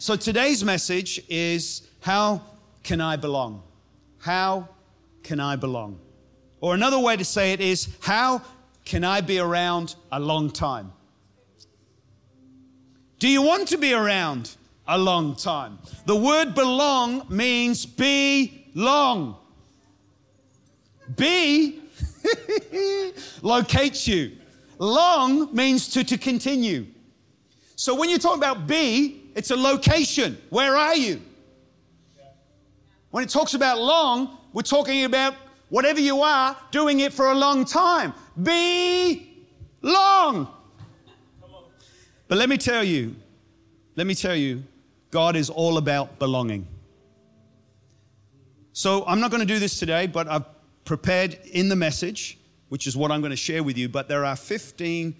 So today's message is how can I belong? How can I belong? Or another way to say it is how can I be around a long time? Do you want to be around a long time? The word belong means be long. Be locates you. Long means to, to continue. So when you talk about be, it's a location. Where are you? When it talks about long, we're talking about whatever you are, doing it for a long time. Be long. But let me tell you, let me tell you, God is all about belonging. So I'm not going to do this today, but I've prepared in the message, which is what I'm going to share with you. But there are 15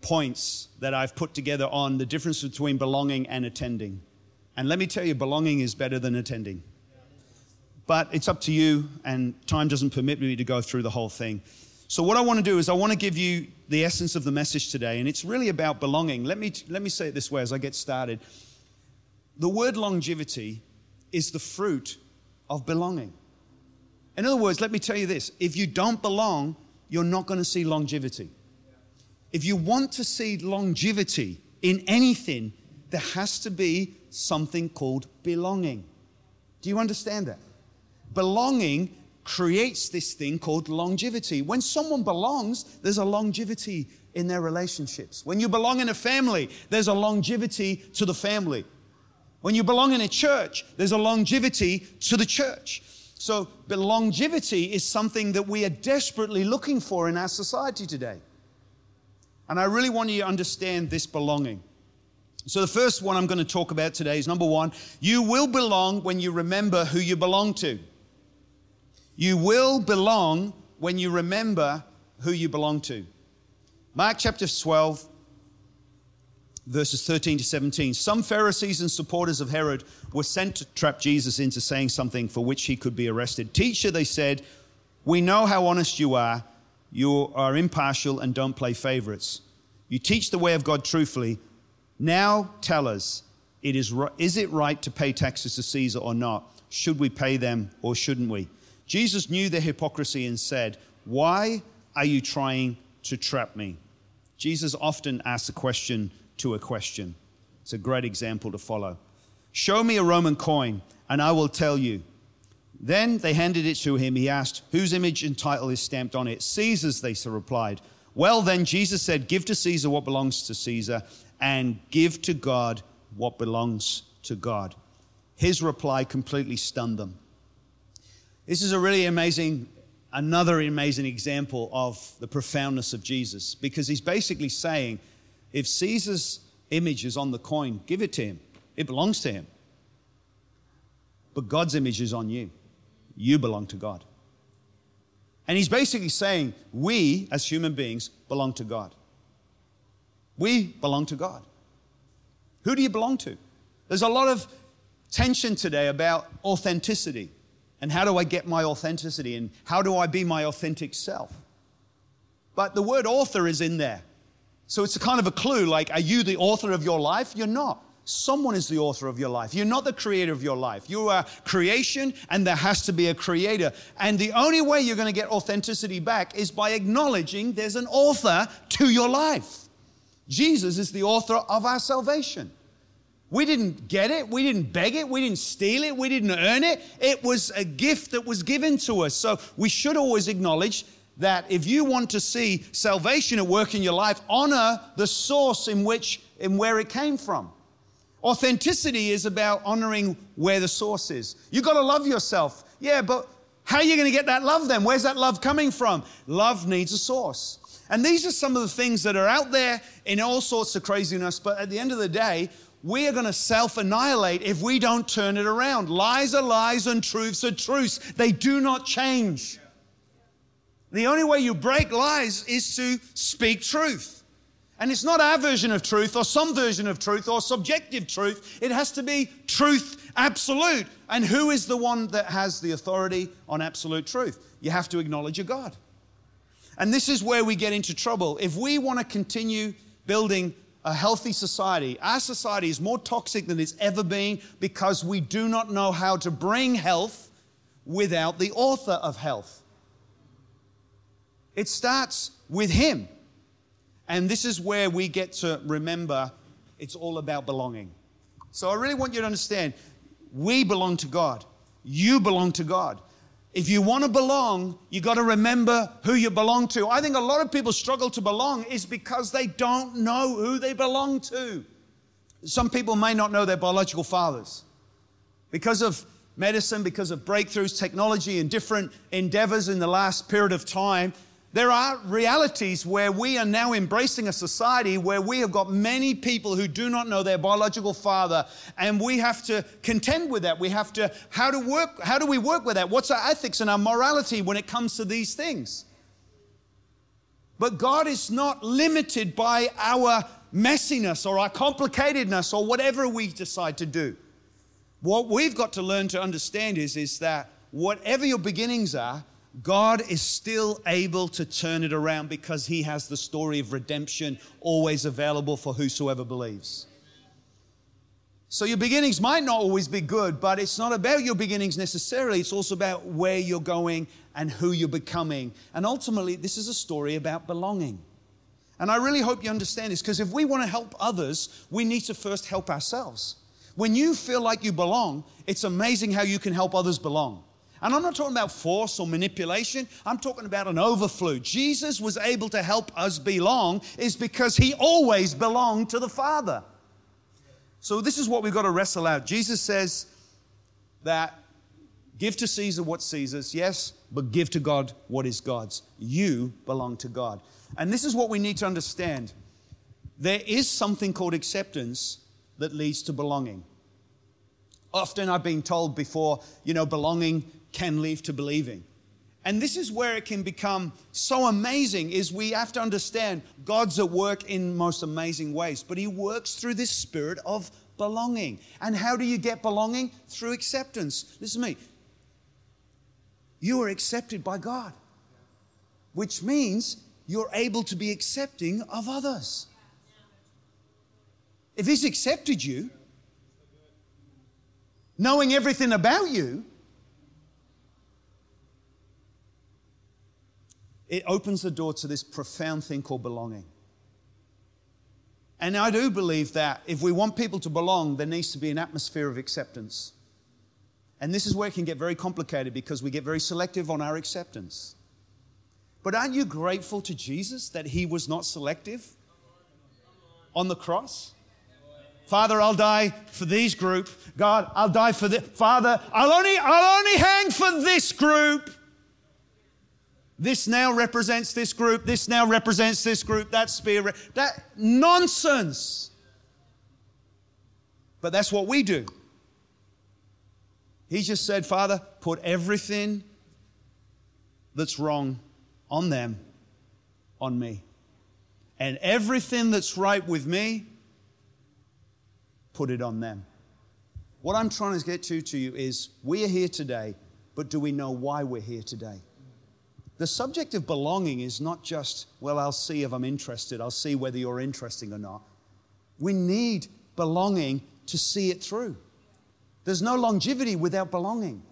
points that I've put together on the difference between belonging and attending. And let me tell you, belonging is better than attending. But it's up to you, and time doesn't permit me to go through the whole thing. So, what I want to do is, I want to give you the essence of the message today, and it's really about belonging. Let me, let me say it this way as I get started. The word longevity is the fruit of belonging. In other words, let me tell you this if you don't belong, you're not going to see longevity. If you want to see longevity in anything, there has to be something called belonging. Do you understand that? Belonging creates this thing called longevity. When someone belongs, there's a longevity in their relationships. When you belong in a family, there's a longevity to the family. When you belong in a church, there's a longevity to the church. So, longevity is something that we are desperately looking for in our society today. And I really want you to understand this belonging. So, the first one I'm going to talk about today is number one, you will belong when you remember who you belong to. You will belong when you remember who you belong to. Mark chapter 12, verses 13 to 17. Some Pharisees and supporters of Herod were sent to trap Jesus into saying something for which he could be arrested. Teacher, they said, we know how honest you are. You are impartial and don't play favorites. You teach the way of God truthfully. Now tell us, it is, is it right to pay taxes to Caesar or not? Should we pay them or shouldn't we? Jesus knew their hypocrisy and said, Why are you trying to trap me? Jesus often asks a question to a question. It's a great example to follow. Show me a Roman coin, and I will tell you. Then they handed it to him. He asked, Whose image and title is stamped on it? Caesar's, they replied. Well, then Jesus said, Give to Caesar what belongs to Caesar, and give to God what belongs to God. His reply completely stunned them. This is a really amazing, another amazing example of the profoundness of Jesus because he's basically saying if Caesar's image is on the coin, give it to him, it belongs to him. But God's image is on you, you belong to God. And he's basically saying we as human beings belong to God. We belong to God. Who do you belong to? There's a lot of tension today about authenticity. And how do I get my authenticity? And how do I be my authentic self? But the word author is in there. So it's a kind of a clue like, are you the author of your life? You're not. Someone is the author of your life. You're not the creator of your life. You are creation, and there has to be a creator. And the only way you're going to get authenticity back is by acknowledging there's an author to your life. Jesus is the author of our salvation. We didn't get it. We didn't beg it. We didn't steal it. We didn't earn it. It was a gift that was given to us. So we should always acknowledge that if you want to see salvation at work in your life, honor the source in which and where it came from. Authenticity is about honoring where the source is. You've got to love yourself. Yeah, but how are you going to get that love then? Where's that love coming from? Love needs a source. And these are some of the things that are out there in all sorts of craziness, but at the end of the day, we are going to self annihilate if we don't turn it around. Lies are lies and truths are truths. They do not change. The only way you break lies is to speak truth. And it's not our version of truth or some version of truth or subjective truth. It has to be truth absolute. And who is the one that has the authority on absolute truth? You have to acknowledge a God. And this is where we get into trouble. If we want to continue building a healthy society. Our society is more toxic than it's ever been because we do not know how to bring health without the author of health. It starts with Him. And this is where we get to remember it's all about belonging. So I really want you to understand we belong to God, you belong to God. If you want to belong, you got to remember who you belong to. I think a lot of people struggle to belong is because they don't know who they belong to. Some people may not know their biological fathers. Because of medicine, because of breakthroughs, technology, and different endeavors in the last period of time, there are realities where we are now embracing a society where we have got many people who do not know their biological father, and we have to contend with that. We have to, how to work, how do we work with that? What's our ethics and our morality when it comes to these things? But God is not limited by our messiness or our complicatedness or whatever we decide to do. What we've got to learn to understand is, is that whatever your beginnings are, God is still able to turn it around because He has the story of redemption always available for whosoever believes. So your beginnings might not always be good, but it's not about your beginnings necessarily. It's also about where you're going and who you're becoming. And ultimately, this is a story about belonging. And I really hope you understand this because if we want to help others, we need to first help ourselves. When you feel like you belong, it's amazing how you can help others belong. And I'm not talking about force or manipulation. I'm talking about an overflow. Jesus was able to help us belong is because he always belonged to the Father. So this is what we've got to wrestle out. Jesus says that give to Caesar what Caesar's, yes, but give to God what is God's. You belong to God. And this is what we need to understand. There is something called acceptance that leads to belonging. Often I've been told before, you know, belonging can lead to believing. And this is where it can become so amazing is we have to understand God's at work in most amazing ways, but he works through this spirit of belonging. And how do you get belonging? Through acceptance. Listen to me. You are accepted by God, which means you're able to be accepting of others. If he's accepted you, knowing everything about you, it opens the door to this profound thing called belonging. And I do believe that if we want people to belong, there needs to be an atmosphere of acceptance. And this is where it can get very complicated because we get very selective on our acceptance. But aren't you grateful to Jesus that he was not selective on the cross? Father, I'll die for these group. God, I'll die for this. Father, I'll only, I'll only hang for this group. This now represents this group. This now represents this group. That spear. That nonsense. But that's what we do. He just said, Father, put everything that's wrong on them, on me. And everything that's right with me, put it on them. What I'm trying to get to to you is we are here today, but do we know why we're here today? The subject of belonging is not just, well, I'll see if I'm interested, I'll see whether you're interesting or not. We need belonging to see it through. There's no longevity without belonging.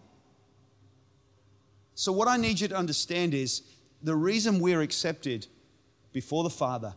So, what I need you to understand is the reason we're accepted before the Father,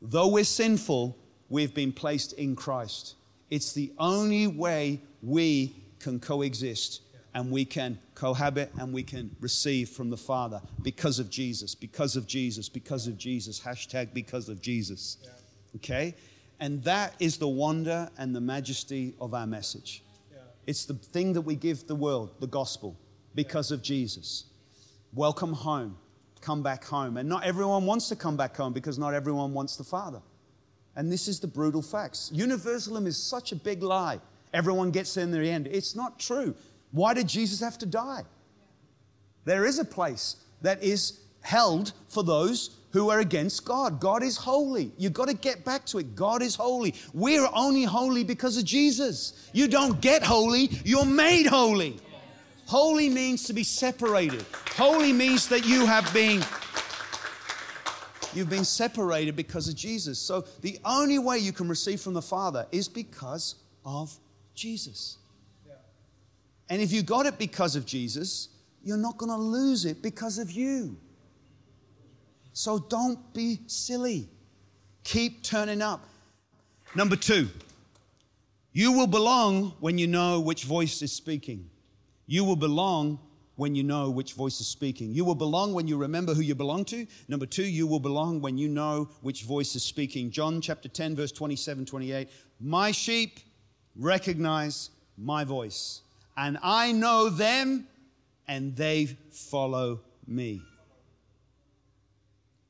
though we're sinful, we've been placed in Christ. It's the only way we can coexist and we can cohabit and we can receive from the Father because of Jesus, because of Jesus, because of Jesus. Hashtag because of Jesus. Yeah. Okay? And that is the wonder and the majesty of our message. Yeah. It's the thing that we give the world, the gospel, because yeah. of Jesus. Welcome home. Come back home. And not everyone wants to come back home because not everyone wants the Father. And this is the brutal facts. Universalism is such a big lie. Everyone gets there in the end. It's not true. Why did Jesus have to die? There is a place that is held for those who are against God. God is holy. You've got to get back to it. God is holy. We're only holy because of Jesus. You don't get holy, you're made holy. Holy means to be separated, holy means that you have been You've been separated because of Jesus. So the only way you can receive from the Father is because of Jesus. And if you got it because of Jesus, you're not going to lose it because of you. So don't be silly. Keep turning up. Number two, you will belong when you know which voice is speaking. You will belong when you know which voice is speaking. You will belong when you remember who you belong to. Number two, you will belong when you know which voice is speaking. John chapter 10, verse 27, 28. My sheep recognize my voice, and I know them, and they follow me.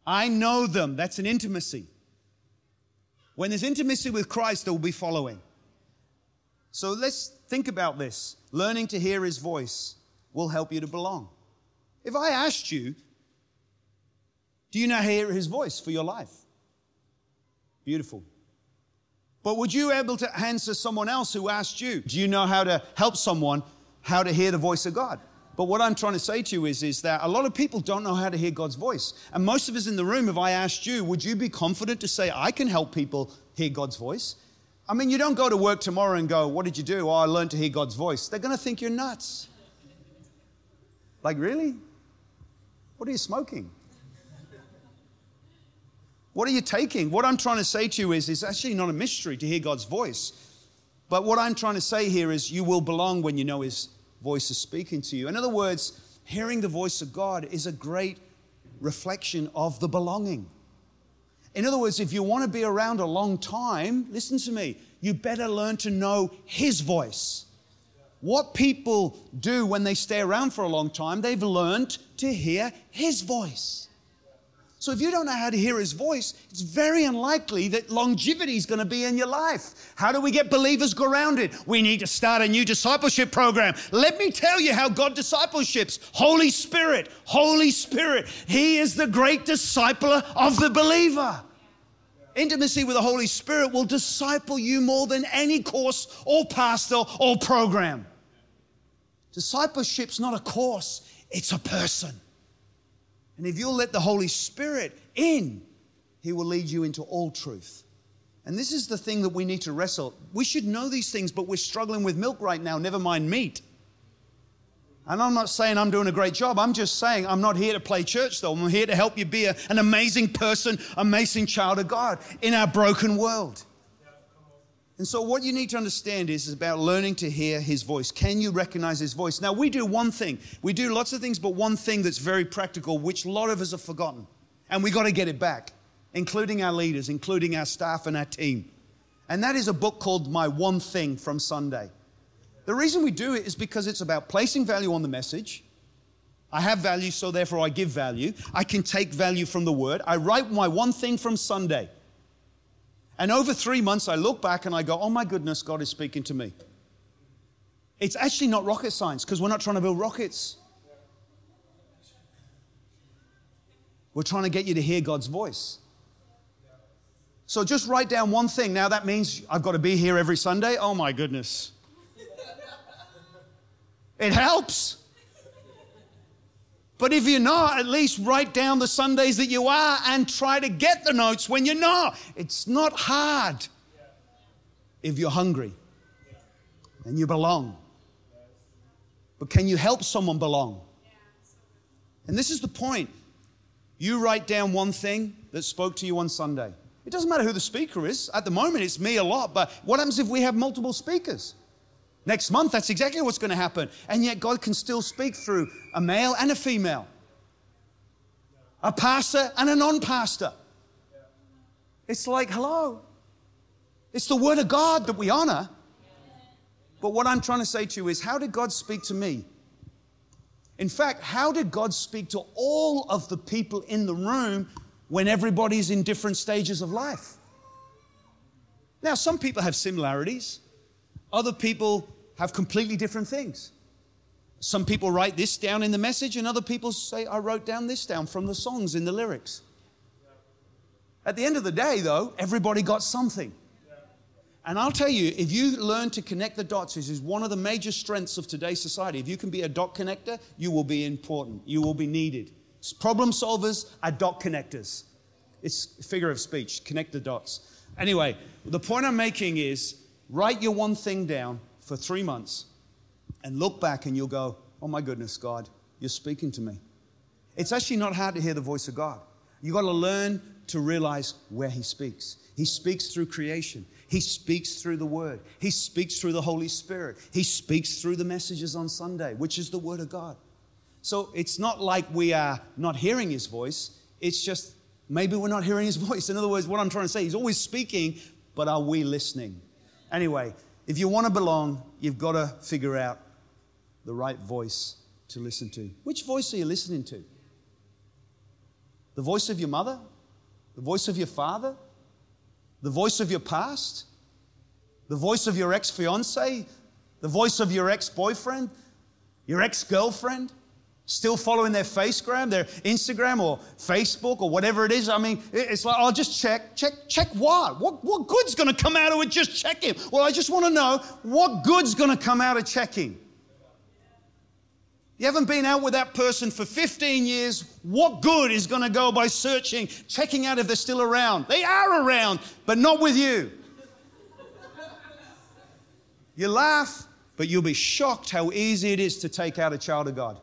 I know them. That's an intimacy. When there's intimacy with Christ, there will be following. So let's think about this. Learning to hear his voice will help you to belong. If I asked you, do you to hear his voice for your life? Beautiful. But would you able to answer someone else who asked you, do you know how to help someone how to hear the voice of God? But what I'm trying to say to you is, is that a lot of people don't know how to hear God's voice. And most of us in the room, if I asked you, would you be confident to say, I can help people hear God's voice? I mean, you don't go to work tomorrow and go, What did you do? Oh, I learned to hear God's voice. They're going to think you're nuts. Like, really? What are you smoking? What are you taking? What I'm trying to say to you is, it's actually not a mystery to hear God's voice. But what I'm trying to say here is, you will belong when you know His voice is speaking to you. In other words, hearing the voice of God is a great reflection of the belonging. In other words, if you want to be around a long time, listen to me, you better learn to know His voice. What people do when they stay around for a long time, they've learned to hear His voice. So if you don't know how to hear his voice, it's very unlikely that longevity is going to be in your life. How do we get believers grounded? We need to start a new discipleship program. Let me tell you how God discipleships. Holy Spirit, Holy Spirit. He is the great discipler of the believer. Intimacy with the Holy Spirit will disciple you more than any course or pastor or program. Discipleship's not a course, it's a person. And if you'll let the Holy Spirit in, He will lead you into all truth. And this is the thing that we need to wrestle. We should know these things, but we're struggling with milk right now, never mind meat. And I'm not saying I'm doing a great job. I'm just saying I'm not here to play church, though. I'm here to help you be a, an amazing person, amazing child of God in our broken world. And so, what you need to understand is, is about learning to hear his voice. Can you recognize his voice? Now, we do one thing. We do lots of things, but one thing that's very practical, which a lot of us have forgotten. And we got to get it back, including our leaders, including our staff and our team. And that is a book called My One Thing from Sunday. The reason we do it is because it's about placing value on the message. I have value, so therefore I give value. I can take value from the word. I write my one thing from Sunday. And over three months, I look back and I go, oh my goodness, God is speaking to me. It's actually not rocket science because we're not trying to build rockets. We're trying to get you to hear God's voice. So just write down one thing. Now that means I've got to be here every Sunday. Oh my goodness. It helps. But if you're not, at least write down the Sundays that you are and try to get the notes when you're not. It's not hard if you're hungry and you belong. But can you help someone belong? And this is the point. You write down one thing that spoke to you on Sunday. It doesn't matter who the speaker is. At the moment, it's me a lot, but what happens if we have multiple speakers? Next month, that's exactly what's going to happen. And yet, God can still speak through a male and a female, a pastor and a non pastor. It's like, hello. It's the Word of God that we honor. But what I'm trying to say to you is, how did God speak to me? In fact, how did God speak to all of the people in the room when everybody's in different stages of life? Now, some people have similarities, other people have completely different things. Some people write this down in the message, and other people say, I wrote down this down from the songs in the lyrics. At the end of the day, though, everybody got something. And I'll tell you, if you learn to connect the dots, this is one of the major strengths of today's society. If you can be a dot connector, you will be important. You will be needed. Problem solvers are dot connectors. It's a figure of speech. Connect the dots. Anyway, the point I'm making is write your one thing down for three months and look back and you'll go, oh my goodness, God, you're speaking to me. It's actually not hard to hear the voice of God. You've got to learn to realize where He speaks. He speaks through creation. He speaks through the Word. He speaks through the Holy Spirit. He speaks through the messages on Sunday, which is the Word of God. So it's not like we are not hearing His voice. It's just maybe we're not hearing His voice. In other words, what I'm trying to say, He's always speaking, but are we listening? Anyway, if you want to belong, you've got to figure out the right voice to listen to. Which voice are you listening to? The voice of your mother? The voice of your father? The voice of your past? The voice of your ex fiance? The voice of your ex boyfriend? Your ex girlfriend? Still following their Facegram, their Instagram or Facebook or whatever it is. I mean, it's like, I'll just check, check, check what? What, what good's gonna come out of it just checking? Well, I just wanna know what good's gonna come out of checking. You haven't been out with that person for 15 years. What good is going to go by searching, checking out if they're still around? They are around, but not with you. You laugh, but you'll be shocked how easy it is to take out a child of God.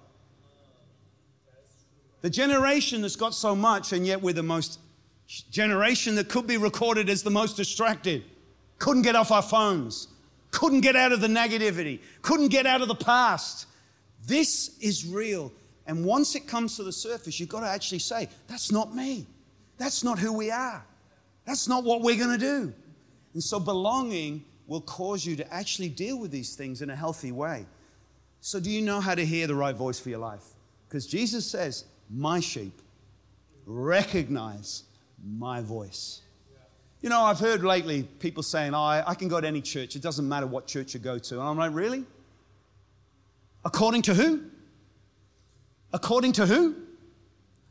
The generation that's got so much, and yet we're the most generation that could be recorded as the most distracted. Couldn't get off our phones, couldn't get out of the negativity, couldn't get out of the past this is real. And once it comes to the surface, you've got to actually say, that's not me. That's not who we are. That's not what we're going to do. And so belonging will cause you to actually deal with these things in a healthy way. So, do you know how to hear the right voice for your life? Because Jesus says, My sheep recognize my voice. You know, I've heard lately people saying, oh, I can go to any church. It doesn't matter what church you go to. And I'm like, really? According to who? According to who?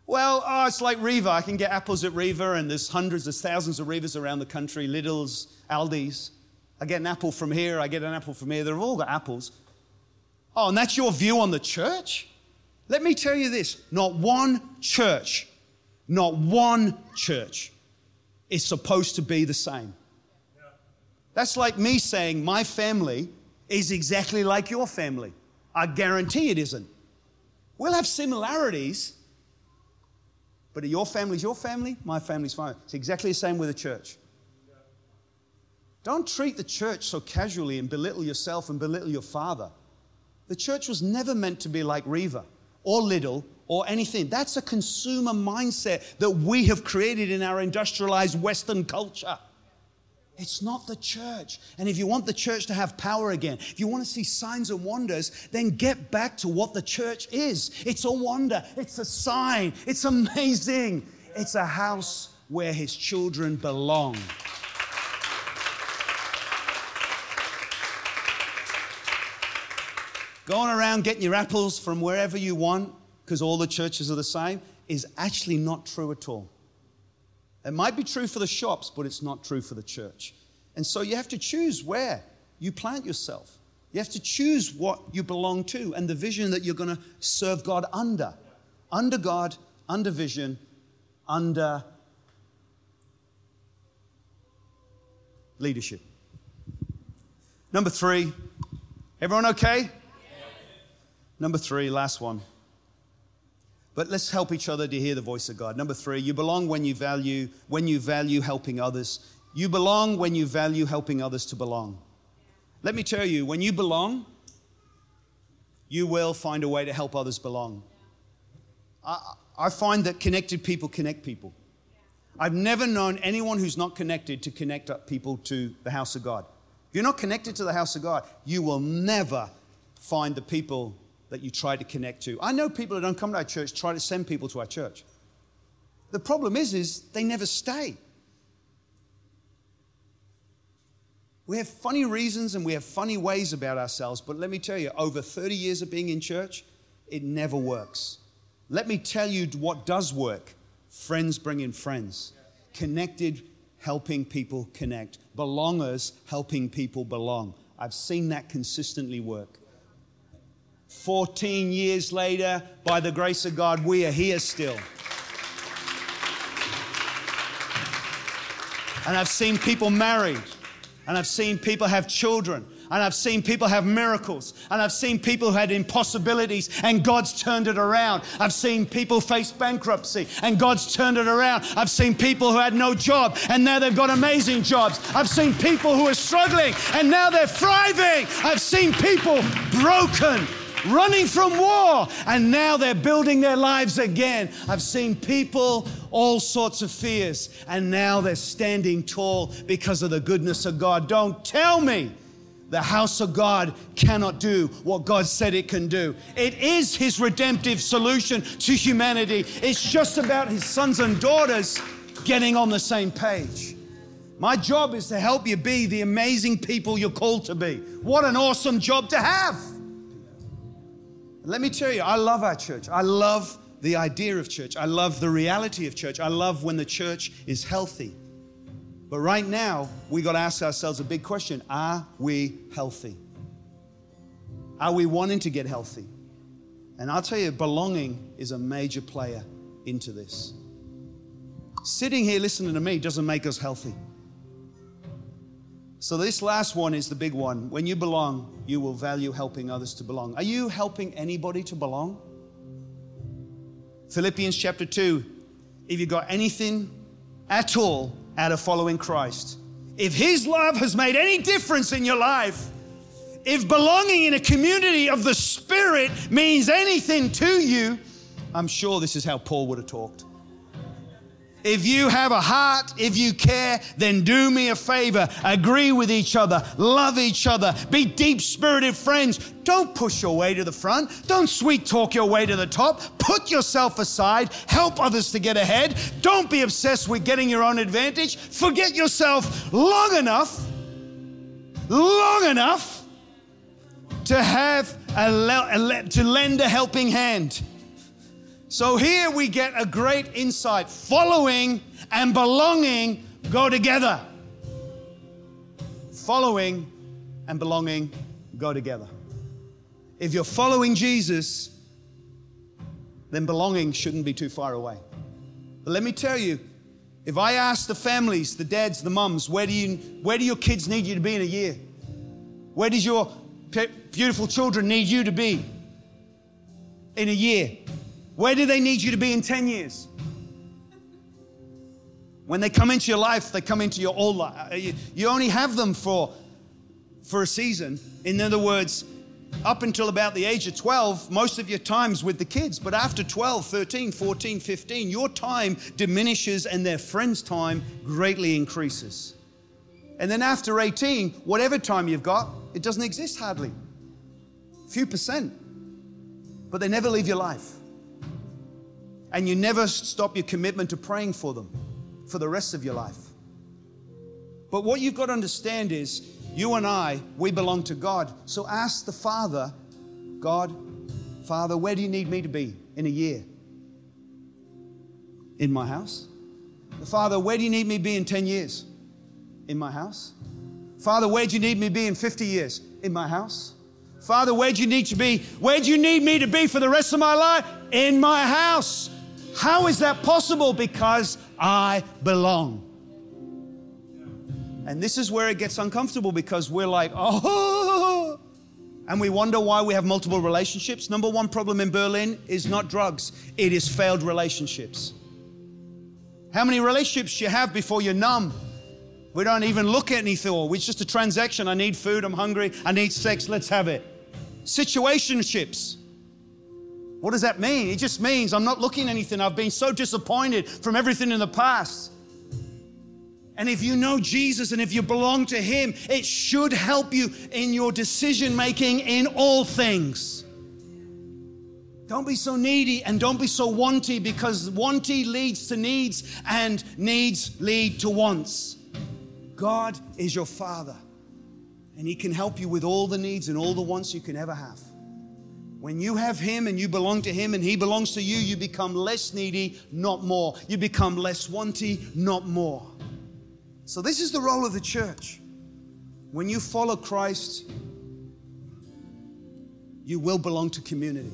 Well, oh, it's like Rewe. I can get apples at Rewe, and there's hundreds, there's thousands of Rewes around the country, Lidl's, Aldi's. I get an apple from here, I get an apple from here. They've all got apples. Oh, and that's your view on the church? Let me tell you this not one church, not one church is supposed to be the same. That's like me saying my family is exactly like your family. I guarantee it isn't. We'll have similarities, but your family's your family, my family's mine. It's exactly the same with the church. Don't treat the church so casually and belittle yourself and belittle your father. The church was never meant to be like Rewe or Lidl or anything. That's a consumer mindset that we have created in our industrialized Western culture. It's not the church. And if you want the church to have power again, if you want to see signs and wonders, then get back to what the church is. It's a wonder, it's a sign, it's amazing. It's a house where his children belong. Going around getting your apples from wherever you want, because all the churches are the same, is actually not true at all. It might be true for the shops, but it's not true for the church. And so you have to choose where you plant yourself. You have to choose what you belong to and the vision that you're going to serve God under. Under God, under vision, under leadership. Number three, everyone okay? Number three, last one. But let's help each other to hear the voice of God. Number three, you belong when you value, when you value helping others. You belong when you value helping others to belong. Let me tell you, when you belong, you will find a way to help others belong. I, I find that connected people connect people. I've never known anyone who's not connected to connect up people to the house of God. If you're not connected to the house of God, you will never find the people that you try to connect to. I know people that don't come to our church try to send people to our church. The problem is, is they never stay. We have funny reasons and we have funny ways about ourselves, but let me tell you, over 30 years of being in church, it never works. Let me tell you what does work friends bringing friends, connected, helping people connect, belongers helping people belong. I've seen that consistently work. 14 years later, by the grace of God, we are here still. And I've seen people married. And I've seen people have children. And I've seen people have miracles. And I've seen people who had impossibilities and God's turned it around. I've seen people face bankruptcy and God's turned it around. I've seen people who had no job and now they've got amazing jobs. I've seen people who are struggling and now they're thriving. I've seen people broken running from war, and now they're building their lives again. I've seen people, all sorts of fears, and now they're standing tall because of the goodness of God. Don't tell me the house of God cannot do what God said it can do. It is His redemptive solution to humanity. It's just about His sons and daughters getting on the same page. My job is to help you be the amazing people you're called to be. What an awesome job to have! Let me tell you, I love our church. I love the idea of church. I love the reality of church. I love when the church is healthy. But right now, we got to ask ourselves a big question Are we healthy? Are we wanting to get healthy? And I'll tell you, belonging is a major player into this. Sitting here listening to me doesn't make us healthy. So, this last one is the big one. When you belong, you will value helping others to belong. Are you helping anybody to belong? Philippians chapter 2 if you got anything at all out of following Christ, if His love has made any difference in your life, if belonging in a community of the Spirit means anything to you, I'm sure this is how Paul would have talked. If you have a heart, if you care, then do me a favor. Agree with each other, love each other, be deep spirited friends. Don't push your way to the front. Don't sweet talk your way to the top. Put yourself aside. Help others to get ahead. Don't be obsessed with getting your own advantage. Forget yourself long enough, long enough to have a, to lend a helping hand. So here we get a great insight. Following and belonging go together. Following and belonging go together. If you're following Jesus, then belonging shouldn't be too far away. But let me tell you, if I ask the families, the dads, the mums, where do, you, where do your kids need you to be in a year? Where does your beautiful children need you to be in a year? Where do they need you to be in 10 years? When they come into your life, they come into your old life. Uh, you only have them for, for a season. In other words, up until about the age of 12, most of your time's with the kids. But after 12, 13, 14, 15, your time diminishes and their friends' time greatly increases. And then after 18, whatever time you've got, it doesn't exist hardly. A few percent. But they never leave your life and you never stop your commitment to praying for them for the rest of your life. But what you've got to understand is you and I, we belong to God. So ask the Father, God, Father, where do you need me to be in a year? In my house? The Father, where do you need me to be in 10 years? In my house? Father, where do you need me be in 50 years? In my house? Father, where do you need to be? Where do you need me to be for the rest of my life? In my house. How is that possible? Because I belong. And this is where it gets uncomfortable because we're like, oh, and we wonder why we have multiple relationships. Number one problem in Berlin is not drugs, it is failed relationships. How many relationships do you have before you're numb? We don't even look at anything. Oh, it's just a transaction. I need food, I'm hungry, I need sex, let's have it. Situationships. What does that mean? It just means I'm not looking anything. I've been so disappointed from everything in the past. And if you know Jesus and if you belong to Him, it should help you in your decision making in all things. Don't be so needy and don't be so wanty because wanty leads to needs and needs lead to wants. God is your Father and He can help you with all the needs and all the wants you can ever have. When you have Him and you belong to Him and He belongs to you, you become less needy, not more. You become less wanty, not more. So, this is the role of the church. When you follow Christ, you will belong to community.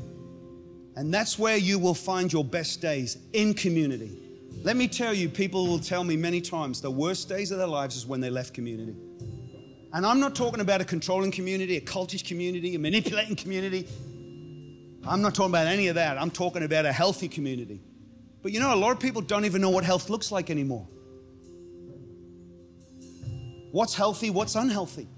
And that's where you will find your best days in community. Let me tell you, people will tell me many times the worst days of their lives is when they left community. And I'm not talking about a controlling community, a cultish community, a manipulating community. I'm not talking about any of that. I'm talking about a healthy community. But you know, a lot of people don't even know what health looks like anymore. What's healthy, what's unhealthy?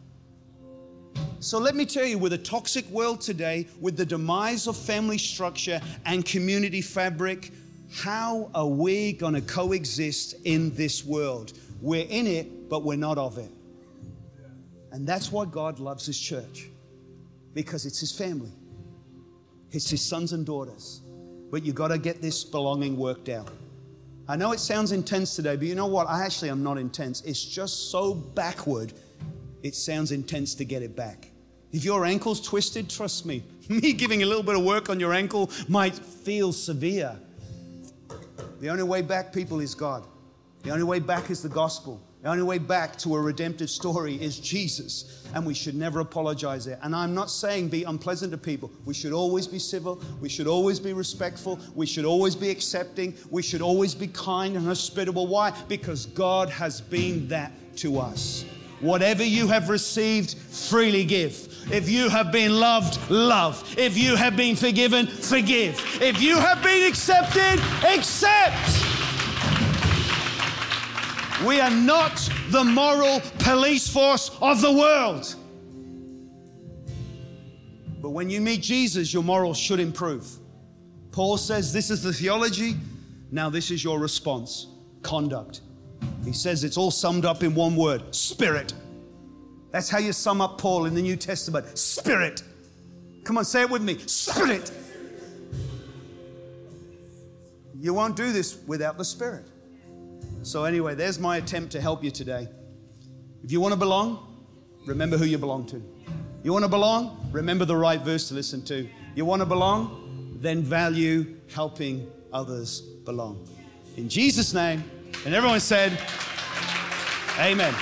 So let me tell you, with a toxic world today, with the demise of family structure and community fabric, how are we going to coexist in this world? We're in it, but we're not of it. And that's why God loves His church, because it's His family, it's His sons and daughters. But you've got to get this belonging worked out. I know it sounds intense today, but you know what? I actually am not intense. It's just so backward, it sounds intense to get it back. If your ankle's twisted, trust me, me giving a little bit of work on your ankle might feel severe. The only way back, people, is God. The only way back is the gospel. The only way back to a redemptive story is Jesus, and we should never apologize there. And I'm not saying be unpleasant to people. We should always be civil. We should always be respectful. We should always be accepting. We should always be kind and hospitable. Why? Because God has been that to us. Whatever you have received, freely give. If you have been loved, love. If you have been forgiven, forgive. If you have been accepted, accept. We are not the moral police force of the world. But when you meet Jesus, your morals should improve. Paul says this is the theology, now this is your response conduct. He says it's all summed up in one word spirit. That's how you sum up Paul in the New Testament spirit. Come on, say it with me spirit. You won't do this without the spirit. So, anyway, there's my attempt to help you today. If you want to belong, remember who you belong to. You want to belong? Remember the right verse to listen to. You want to belong? Then value helping others belong. In Jesus' name, and everyone said, Amen.